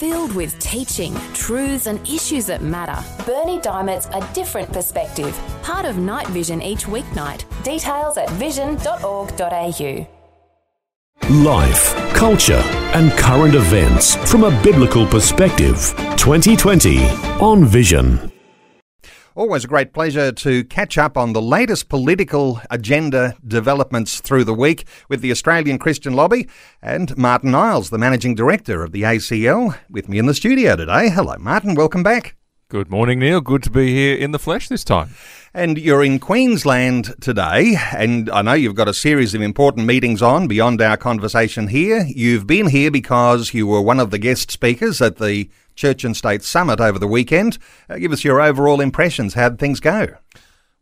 filled with teaching, truths, and issues that matter. Bernie Diamond's A Different Perspective, part of Night Vision each weeknight. Details at vision.org.au. Life, culture, and current events from a biblical perspective. 2020 on Vision. Always a great pleasure to catch up on the latest political agenda developments through the week with the Australian Christian Lobby and Martyn Iles, the Managing Director of the ACL, with me in the studio today. Hello, Martyn. Welcome back. Good morning, Neil. Good to be here in the flesh this time. And you're in Queensland today, and I know you've got a series of important meetings on beyond our conversation here. You've been here because you were one of the guest speakers at the Church and State Summit over the weekend. Uh, give us your overall impressions. How'd things go?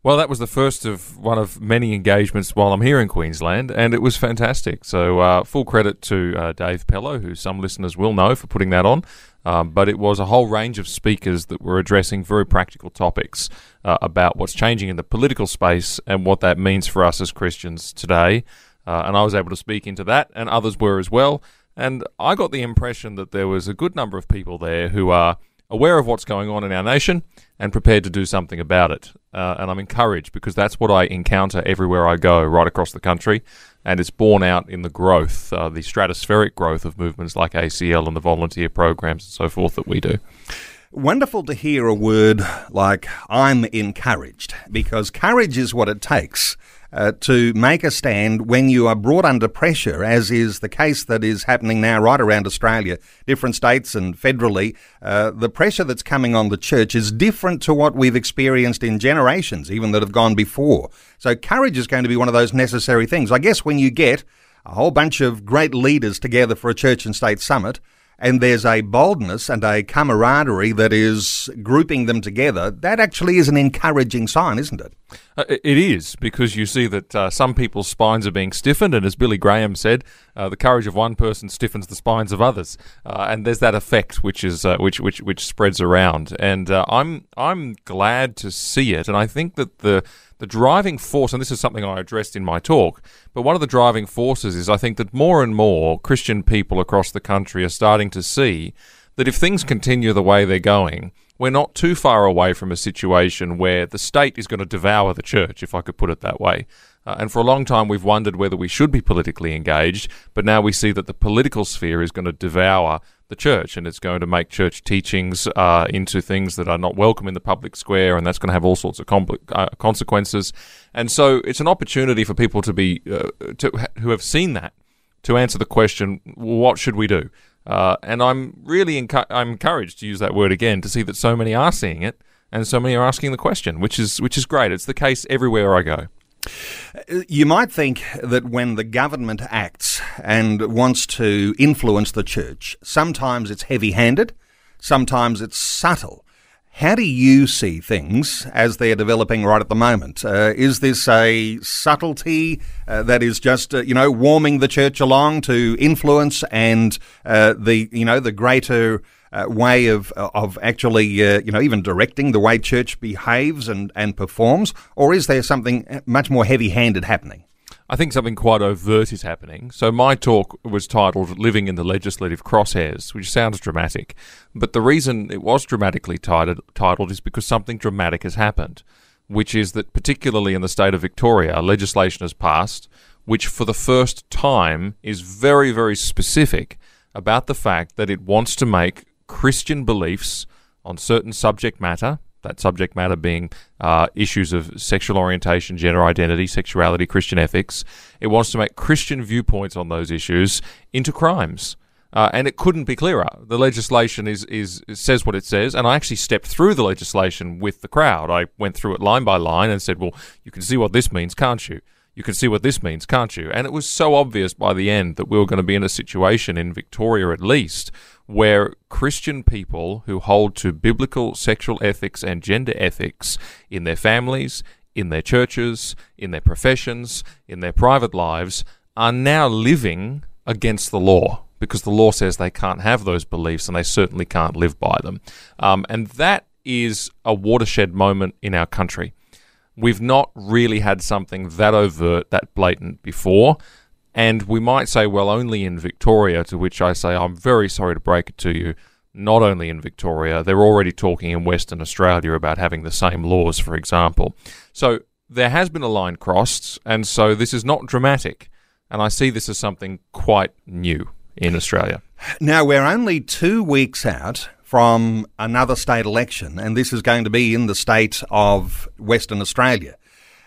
Well, that was the first of one of many engagements while I'm here in Queensland, and it was fantastic. So, uh, full credit to uh, Dave Pellowe, who some listeners will know for putting that on. Um, but it was a whole range of speakers that were addressing very practical topics uh, about what's changing in the political space and what that means for us as Christians today. Uh, and I was able to speak into that, and others were as well. And I got the impression that there was a good number of people there who are aware of what's going on in our nation and prepared to do something about it. Uh, and I'm encouraged because that's what I encounter everywhere I go, right across the country. And it's borne out in the growth, uh, the stratospheric growth of movements like ACL and the volunteer programs and so forth that we do. Wonderful to hear a word like I'm encouraged because courage is what it takes uh, to make a stand when you are brought under pressure, as is the case that is happening now right around Australia, different states and federally. Uh, the pressure that's coming on the church is different to what we've experienced in generations, even that have gone before. So courage is going to be one of those necessary things. I guess when you get a whole bunch of great leaders together for a church and state summit, and there's a boldness and a camaraderie that is grouping them together, that actually is an encouraging sign, isn't it? Uh, it is, because you see that uh, some people's spines are being stiffened, and as Billy Graham said, uh, the courage of one person stiffens the spines of others, uh, and there's that effect which is uh, which which which spreads around. And uh, I'm I'm glad to see it, and I think that the the driving force, and this is something I addressed in my talk, but one of the driving forces is I think that more and more Christian people across the country are starting to see that if things continue the way they're going, we're not too far away from a situation where the state is going to devour the church, if I could put it that way. Uh, and for a long time, we've wondered whether we should be politically engaged, but now we see that the political sphere is going to devour the church, and it's going to make church teachings uh, into things that are not welcome in the public square, and that's going to have all sorts of compl- uh, consequences. And so, it's an opportunity for people to be uh, to who have seen that to answer the question, what should we do? Uh, and I'm really encu- I'm encouraged to use that word again to see that so many are seeing it, and so many are asking the question, which is which is great. It's the case everywhere I go. You might think that when the government acts and wants to influence the church, sometimes it's heavy handed, sometimes it's subtle. How do you see things as they're developing right at the moment? Uh, is this a subtlety uh, that is just, uh, you know, warming the church along to influence and uh, the, you know, the greater uh, way of of actually uh, you know even directing the way church behaves and and performs, or is there something much more heavy handed happening? I think something quite overt is happening. So my talk was titled "Living in the Legislative Crosshairs," which sounds dramatic, but the reason it was dramatically titled, titled is because something dramatic has happened, which is that particularly in the state of Victoria, legislation has passed which for the first time is very, very specific about the fact that it wants to make Christian beliefs on certain subject matter, that subject matter being uh, issues of sexual orientation, gender identity, sexuality, Christian ethics. It wants to make Christian viewpoints on those issues into crimes. Uh, and it couldn't be clearer. The legislation is, is says what it says, and I actually stepped through the legislation with the crowd. I went through it line by line and said, "Well, you can see what this means, can't you? You can see what this means, can't you?" And it was so obvious by the end that we were going to be in a situation in Victoria, at least, where Christian people who hold to biblical sexual ethics and gender ethics in their families, in their churches, in their professions, in their private lives, are now living against the law because the law says they can't have those beliefs and they certainly can't live by them. Um, and that is a watershed moment in our country. We've not really had something that overt, that blatant before. And we might say, well, only in Victoria, to which I say, I'm very sorry to break it to you, not only in Victoria, they're already talking in Western Australia about having the same laws, for example. So there has been a line crossed, and so this is not dramatic. And I see this as something quite new in Australia. Now, we're only two weeks out from another state election, and this is going to be in the state of Western Australia.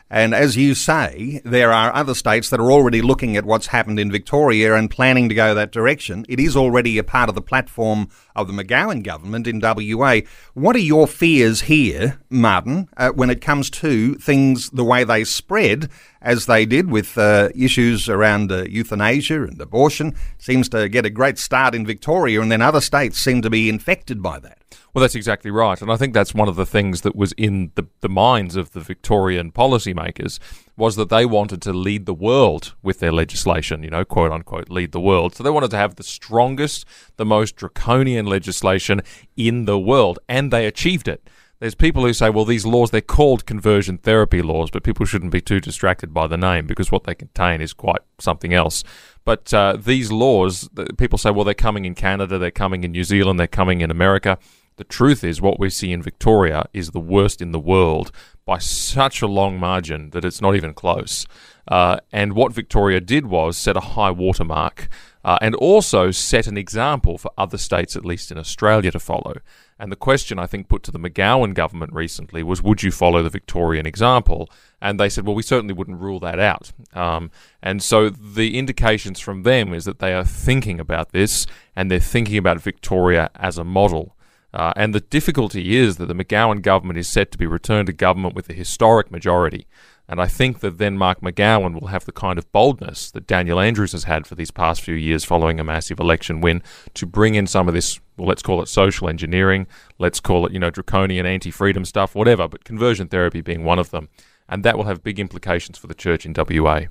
And as you say, there are other states that are already looking at what's happened in Victoria and planning to go that direction. It is already a part of the platform of the McGowan government in WA. What are your fears here, Martyn, uh, when it comes to things the way they spread, as they did with uh, issues around uh, euthanasia and abortion? Seems to get a great start in Victoria, and then other states seem to be infected by that. Well, that's exactly right. And I think that's one of the things that was in the, the minds of the Victorian policymakers was that they wanted to lead the world with their legislation, you know, quote unquote, lead the world. So they wanted to have the strongest, the most draconian legislation in the world, and they achieved it. There's people who say, well, these laws, they're called conversion therapy laws, but people shouldn't be too distracted by the name because what they contain is quite something else. But uh, these laws, people say, well, they're coming in Canada, they're coming in New Zealand, they're coming in America. The truth is, what we see in Victoria is the worst in the world by such a long margin that it's not even close. Uh, and what Victoria did was set a high watermark uh, and also set an example for other states, at least in Australia, to follow. And the question I think put to the McGowan government recently was, would you follow the Victorian example? And they said, well, we certainly wouldn't rule that out. Um, and so the indications from them is that they are thinking about this and they're thinking about Victoria as a model. Uh, and the difficulty is that the McGowan government is set to be returned to government with a historic majority. And I think that then Mark McGowan will have the kind of boldness that Daniel Andrews has had for these past few years following a massive election win to bring in some of this, well, let's call it social engineering, let's call it, you know, draconian anti freedom stuff, whatever, but conversion therapy being one of them. And that will have big implications for the church in WA.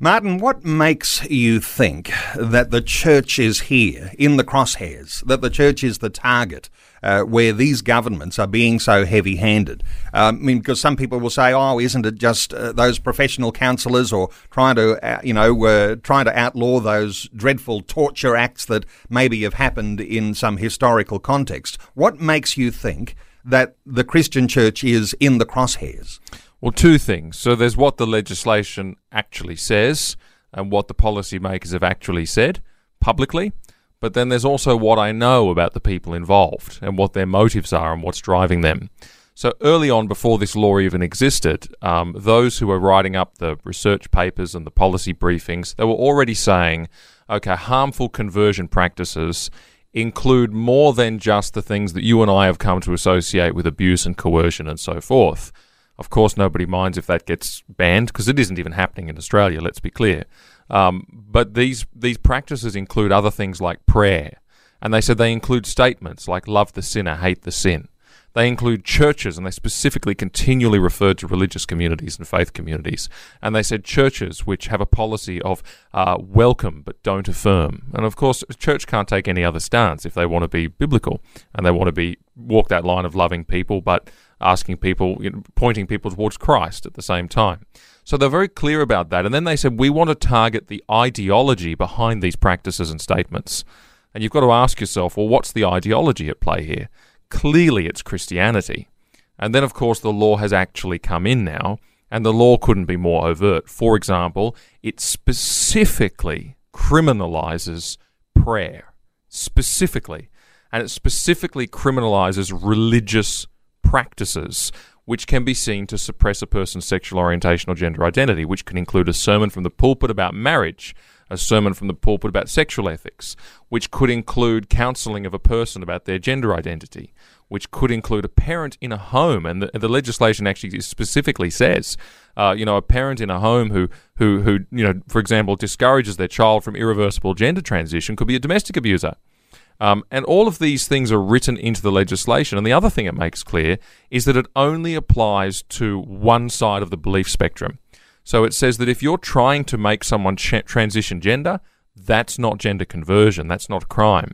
Martyn, what makes you think that the church is here in the crosshairs, that the church is the target uh, where these governments are being so heavy handed? Um, I mean, because some people will say, oh, isn't it just uh, those professional counsellors or trying to, uh, you know, uh, trying to outlaw those dreadful torture acts that maybe have happened in some historical context? What makes you think that the Christian church is in the crosshairs? Well, two things. So there's what the legislation actually says and what the policymakers have actually said publicly. But then there's also what I know about the people involved and what their motives are and what's driving them. So early on, before this law even existed, um, those who were writing up the research papers and the policy briefings, they were already saying, okay, harmful conversion practices include more than just the things that you and I have come to associate with abuse and coercion and so forth. Of course, nobody minds if that gets banned because it isn't even happening in Australia. Let's be clear. Um, but these these practices include other things like prayer, and they said they include statements like "love the sinner, hate the sin." They include churches, and they specifically continually referred to religious communities and faith communities. And they said churches which have a policy of uh, welcome but don't affirm. And of course, a church can't take any other stance if they want to be biblical and they want to be walk that line of loving people, but asking people, you know, pointing people towards Christ at the same time. So they're very clear about that. And then they said, we want to target the ideology behind these practices and statements. And you've got to ask yourself, well, what's the ideology at play here? Clearly, it's Christianity. And then, of course, the law has actually come in now, and the law couldn't be more overt. For example, it specifically criminalizes prayer. Specifically. And it specifically criminalizes religious practices which can be seen to suppress a person's sexual orientation or gender identity, which can include a sermon from the pulpit about marriage, a sermon from the pulpit about sexual ethics, which could include counseling of a person about their gender identity, which could include a parent in a home, and the, the legislation actually specifically says, uh, you know, a parent in a home who, who, who, you know, for example, discourages their child from irreversible gender transition could be a domestic abuser. Um, and all of these things are written into the legislation. And the other thing it makes clear is that it only applies to one side of the belief spectrum. So it says that if you're trying to make someone ch- transition gender, that's not gender conversion, that's not a crime.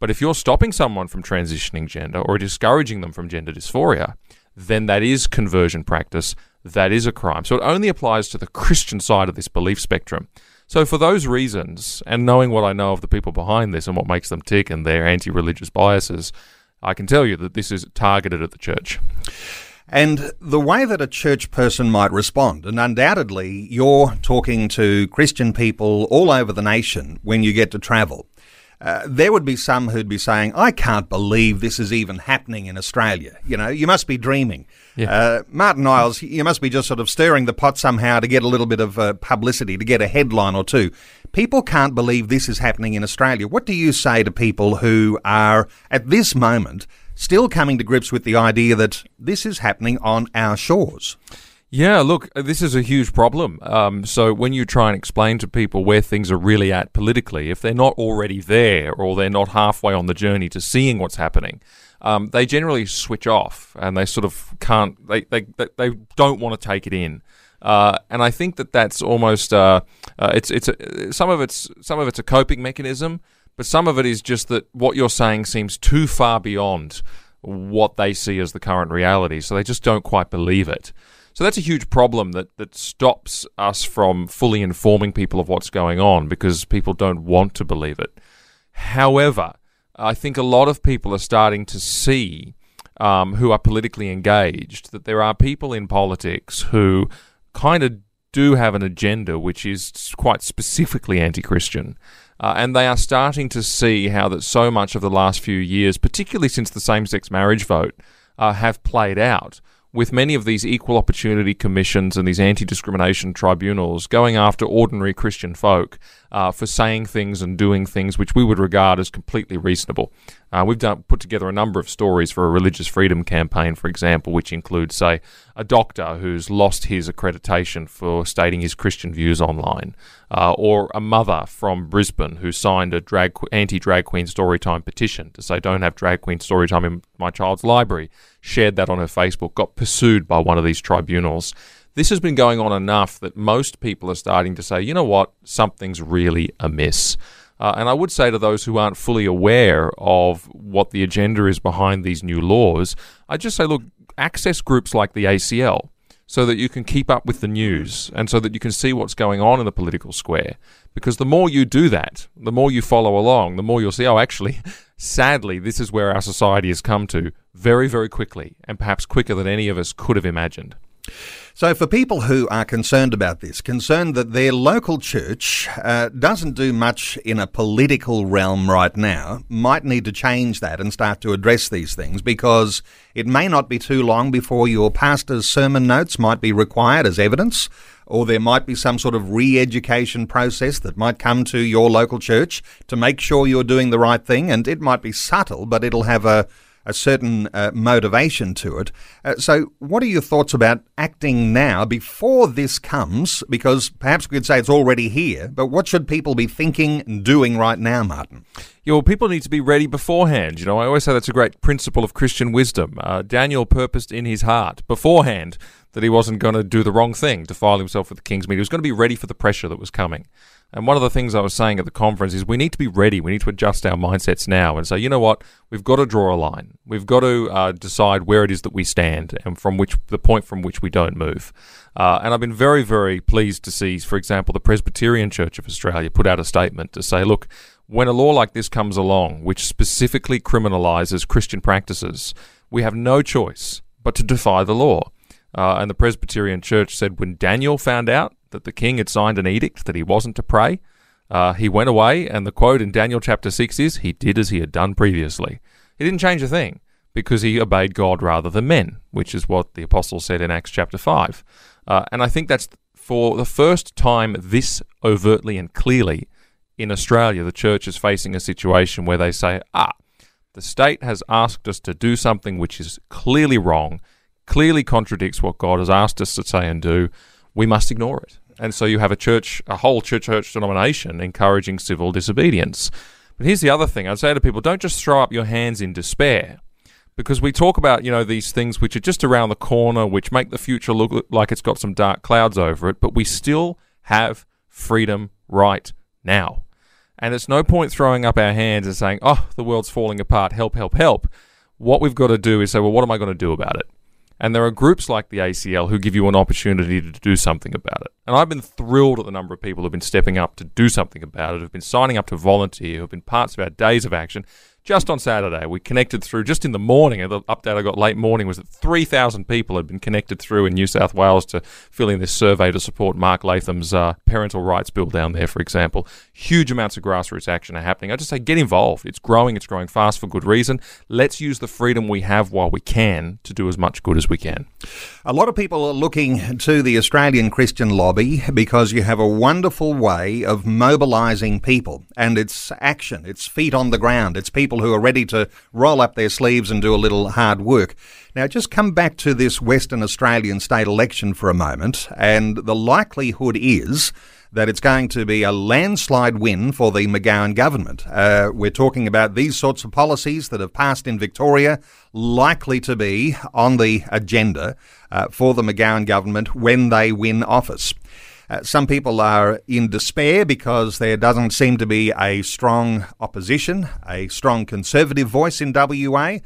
But if you're stopping someone from transitioning gender or discouraging them from gender dysphoria, then that is conversion practice, that is a crime. So it only applies to the Christian side of this belief spectrum. So, for those reasons, and knowing what I know of the people behind this and what makes them tick and their anti religious biases, I can tell you that this is targeted at the church. And the way that a church person might respond, and undoubtedly you're talking to Christian people all over the nation when you get to travel. Uh, there would be some who'd be saying, I can't believe this is even happening in Australia. You know, you must be dreaming. Yeah. Uh, Martyn Iles, you must be just sort of stirring the pot somehow to get a little bit of uh, publicity, to get a headline or two. People can't believe this is happening in Australia. What do you say to people who are, at this moment, still coming to grips with the idea that this is happening on our shores. Yeah, look, this is a huge problem. Um, so when you try and explain to people where things are really at politically, if they're not already there or they're not halfway on the journey to seeing what's happening, um, they generally switch off and they sort of can't. They they they don't want to take it in. Uh, and I think that that's almost uh, uh, it's it's a, some of it's some of it's a coping mechanism. But some of it is just that what you're saying seems too far beyond what they see as the current reality. So they just don't quite believe it. So that's a huge problem that, that stops us from fully informing people of what's going on because people don't want to believe it. However, I think a lot of people are starting to see um, who are politically engaged that there are people in politics who kind of do have an agenda which is quite specifically anti Christian. Uh, and they are starting to see how that so much of the last few years, particularly since the same-sex marriage vote, uh, have played out with many of these equal opportunity commissions and these anti discrimination tribunals going after ordinary Christian folk uh, for saying things and doing things which we would regard as completely reasonable. Uh, we've done, put together a number of stories for a religious freedom campaign, for example, which includes, say, a doctor who's lost his accreditation for stating his Christian views online, uh, or a mother from Brisbane who signed a drag, anti drag queen storytime petition to say, don't have drag queen storytime in my child's library shared that on her Facebook, got pursued by one of these tribunals. This has been going on enough that most people are starting to say, you know what, something's really amiss. Uh, and I would say to those who aren't fully aware of what the agenda is behind these new laws, I just say, look, access groups like the ACL so that you can keep up with the news and so that you can see what's going on in the political square. Because the more you do that, the more you follow along, the more you'll see, oh, actually, sadly, this is where our society has come to very, very quickly, and perhaps quicker than any of us could have imagined. So, for people who are concerned about this, concerned that their local church uh, doesn't do much in a political realm right now, might need to change that and start to address these things because it may not be too long before your pastor's sermon notes might be required as evidence, or there might be some sort of re education process that might come to your local church to make sure you're doing the right thing. And it might be subtle, but it'll have a a certain uh, motivation to it. Uh, so, what are your thoughts about acting now before this comes? Because perhaps we could say it's already here, but what should people be thinking and doing right now, Martyn? Yeah, well, people need to be ready beforehand. You know, I always say that's a great principle of Christian wisdom. Uh, Daniel purposed in his heart beforehand that he wasn't going to do the wrong thing, defile himself with the king's meat. He was going to be ready for the pressure that was coming. And one of the things I was saying at the conference is we need to be ready. We need to adjust our mindsets now and say, you know what, we've got to draw a line. We've got to uh, decide where it is that we stand and from which the point from which we don't move. Uh, and I've been very, very pleased to see, for example, the Presbyterian Church of Australia put out a statement to say, look, when a law like this comes along, which specifically criminalises Christian practices, we have no choice but to defy the law. Uh, and the Presbyterian Church said when Daniel found out that the king had signed an edict that he wasn't to pray, uh, he went away, and the quote in Daniel chapter 6 is, He did as he had done previously. He didn't change a thing because he obeyed God rather than men, which is what the apostle said in Acts chapter 5. Uh, and I think that's for the first time this overtly and clearly in Australia, the church is facing a situation where they say, ah, the state has asked us to do something which is clearly wrong, clearly contradicts what God has asked us to say and do. We must ignore it. And so you have a church, a whole church, church denomination encouraging civil disobedience. But here's the other thing I'd say to people don't just throw up your hands in despair. Because we talk about, you know, these things which are just around the corner, which make the future look like it's got some dark clouds over it, but we still have freedom right now. And it's no point throwing up our hands and saying, oh, the world's falling apart, help, help, help. What we've got to do is say, well, what am I going to do about it? And there are groups like the ACL who give you an opportunity to do something about it. And I've been thrilled at the number of people who've been stepping up to do something about it, who've been signing up to volunteer, who've been parts of our days of action just on Saturday, we connected through, just in the morning, the update I got late morning was that 3,000 people had been connected through in New South Wales to fill in this survey to support Mark Latham's uh, parental rights bill down there, for example. Huge amounts of grassroots action are happening. I just say get involved. It's growing, it's growing fast for good reason. Let's use the freedom we have while we can to do as much good as we can. A lot of people are looking to the Australian Christian lobby because you have a wonderful way of mobilising people, and it's action, it's feet on the ground, it's people people who are ready to roll up their sleeves and do a little hard work. Now, just come back to this Western Australian state election for a moment, and the likelihood is that it's going to be a landslide win for the McGowan government. Uh, we're talking about these sorts of policies that have passed in Victoria, likely to be on the agenda uh, for the McGowan government when they win office. Uh, some people are in despair because there doesn't seem to be a strong opposition, a strong conservative voice in WA.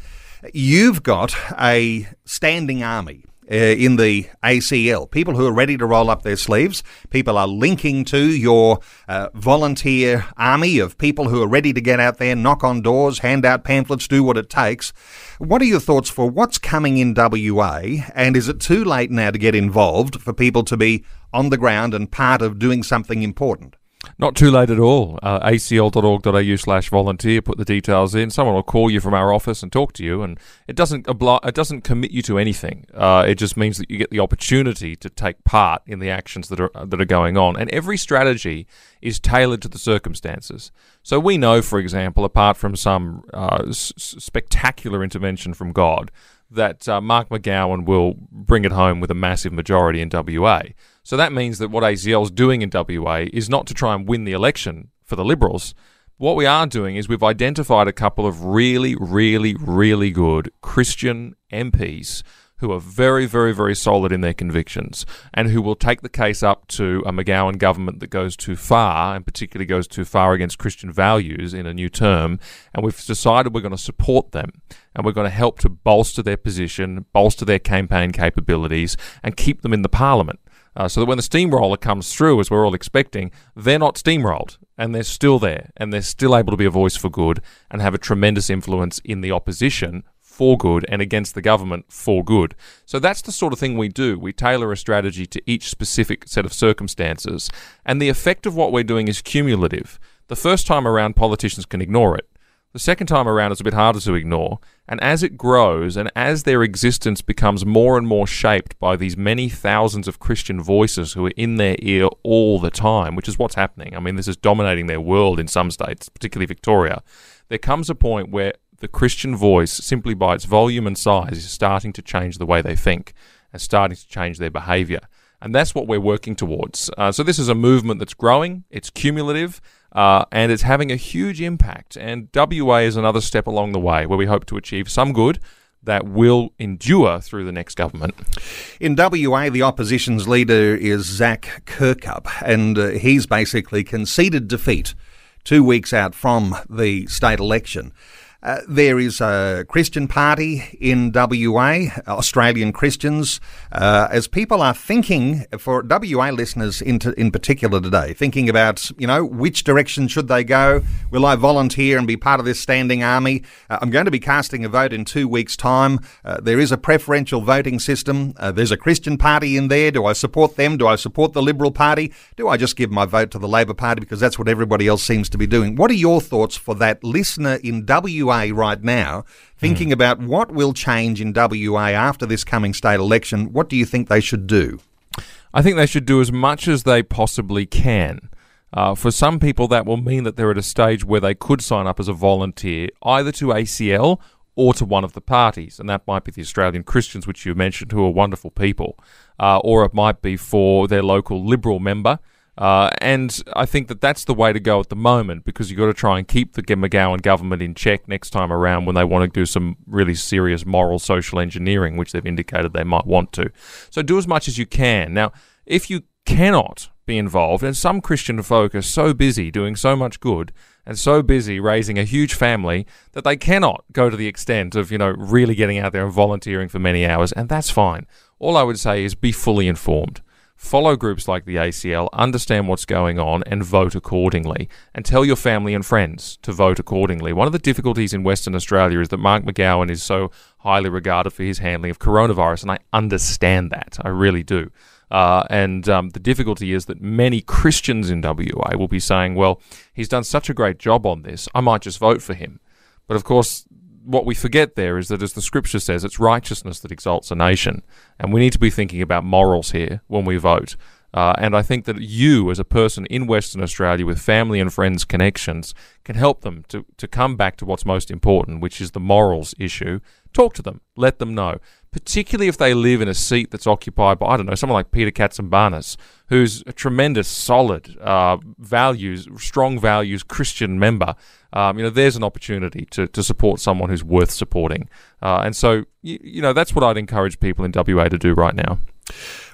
You've got a standing army. Uh, in the ACL, people who are ready to roll up their sleeves, people are linking to your uh, volunteer army of people who are ready to get out there, knock on doors, hand out pamphlets, do what it takes. What are your thoughts for what's coming in WA? And is it too late now to get involved for people to be on the ground and part of doing something important? Not too late at all. Uh, acl.org.au slash volunteer. Put the details in. Someone will call you from our office and talk to you, and it doesn't obli- it doesn't commit you to anything. Uh, it just means that you get the opportunity to take part in the actions that are that are going on. And every strategy is tailored to the circumstances. So we know, for example, apart from some uh, s- spectacular intervention from God, that uh, Mark McGowan will bring it home with a massive majority in WA. So that means that what ACL is doing in WA is not to try and win the election for the Liberals. What we are doing is we've identified a couple of really, really, really good Christian MPs who are very, very, very solid in their convictions and who will take the case up to a McGowan government that goes too far and particularly goes too far against Christian values in a new term. And we've decided we're going to support them and we're going to help to bolster their position, bolster their campaign capabilities, and keep them in the parliament. Uh, so that when the steamroller comes through, as we're all expecting, they're not steamrolled and they're still there and they're still able to be a voice for good and have a tremendous influence in the opposition for good and against the government for good. So that's the sort of thing we do. We tailor a strategy to each specific set of circumstances, and the effect of what we're doing is cumulative. The first time around, politicians can ignore it. The second time around is a bit harder to ignore, and as it grows and as their existence becomes more and more shaped by these many thousands of Christian voices who are in their ear all the time, which is what's happening. I mean, this is dominating their world in some states, particularly Victoria. There comes a point where the Christian voice, simply by its volume and size, is starting to change the way they think and starting to change their behavior. And that's what we're working towards. Uh, so, this is a movement that's growing, it's cumulative, uh, and it's having a huge impact. And WA is another step along the way where we hope to achieve some good that will endure through the next government. In WA, the opposition's leader is Zac Kirkup, and uh, he's basically conceded defeat two weeks out from the state election. Uh, there is a Christian party in WA, Australian Christians. Uh, as people are thinking, for WA listeners in, t- in particular today, thinking about, you know, which direction should they go? Will I volunteer and be part of this standing army? Uh, I'm going to be casting a vote in two weeks' time. Uh, there is a preferential voting system. Uh, there's a Christian party in there. Do I support them? Do I support the Liberal Party? Do I just give my vote to the Labor Party because that's what everybody else seems to be doing? What are your thoughts for that listener in WA? WA right now, thinking mm. about what will change in WA after this coming state election. What do you think they should do? I think they should do as much as they possibly can. Uh, for some people, that will mean that they're at a stage where they could sign up as a volunteer either to ACL or to one of the parties, and that might be the Australian Christians, which you mentioned, who are wonderful people, uh, or it might be for their local Liberal member. Uh, and I think that that's the way to go at the moment because you've got to try and keep the McGowan government in check next time around when they want to do some really serious moral social engineering, which they've indicated they might want to. So do as much as you can. Now, If you cannot be involved, and some Christian folk are so busy doing so much good and so busy raising a huge family that they cannot go to the extent of, you know, really getting out there and volunteering for many hours, and that's fine. All I would say is be fully informed follow groups like the ACL, understand what's going on, and vote accordingly. And tell your family and friends to vote accordingly. One of the difficulties in Western Australia is that Mark McGowan is so highly regarded for his handling of coronavirus, and I understand that. I really do. Uh, and um, the difficulty is that many Christians in WA will be saying, well, he's done such a great job on this, I might just vote for him. But of course, what we forget there is that, as the scripture says, it's righteousness that exalts a nation. And we need to be thinking about morals here when we vote. Uh, and I think that you, as a person in Western Australia with family and friends connections, can help them to, to come back to what's most important, which is the morals issue. Talk to them, let them know particularly if they live in a seat that's occupied by, I don't know, someone like Peter Katsambanis, who's a tremendous, solid uh, values, strong values Christian member. Um, you know, there's an opportunity to, to support someone who's worth supporting. Uh, and so, you, you know, that's what I'd encourage people in WA to do right now.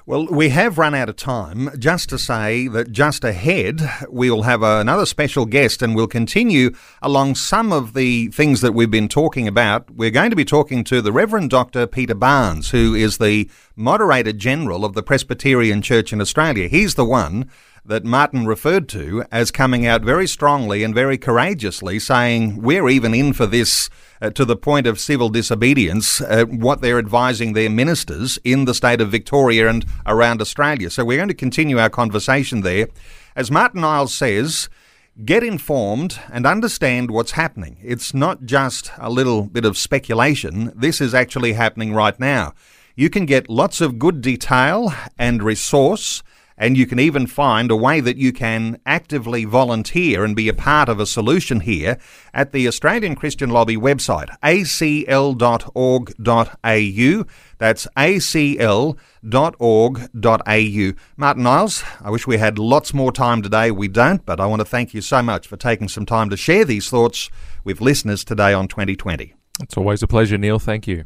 Well, we have run out of time. Just to say that just ahead, we'll have another special guest and we'll continue along some of the things that we've been talking about. We're going to be talking to the Reverend Dr. Peter Barnes, who is the Moderator General of the Presbyterian Church in Australia. He's the one that Martyn referred to as coming out very strongly and very courageously saying, We're even in for this uh, to the point of civil disobedience, uh, what they're advising their ministers in the state of Victoria and around Australia. So we're going to continue our conversation there. As Martyn Iles says, get informed and understand what's happening. It's not just a little bit of speculation, this is actually happening right now. You can get lots of good detail and resource and you can even find a way that you can actively volunteer and be a part of a solution here at the Australian Christian Lobby website, acl.org.au. That's acl.org.au. Martyn Iles, I wish we had lots more time today. We don't, but I want to thank you so much for taking some time to share these thoughts with listeners today on 2020. It's always a pleasure, Neil. Thank you.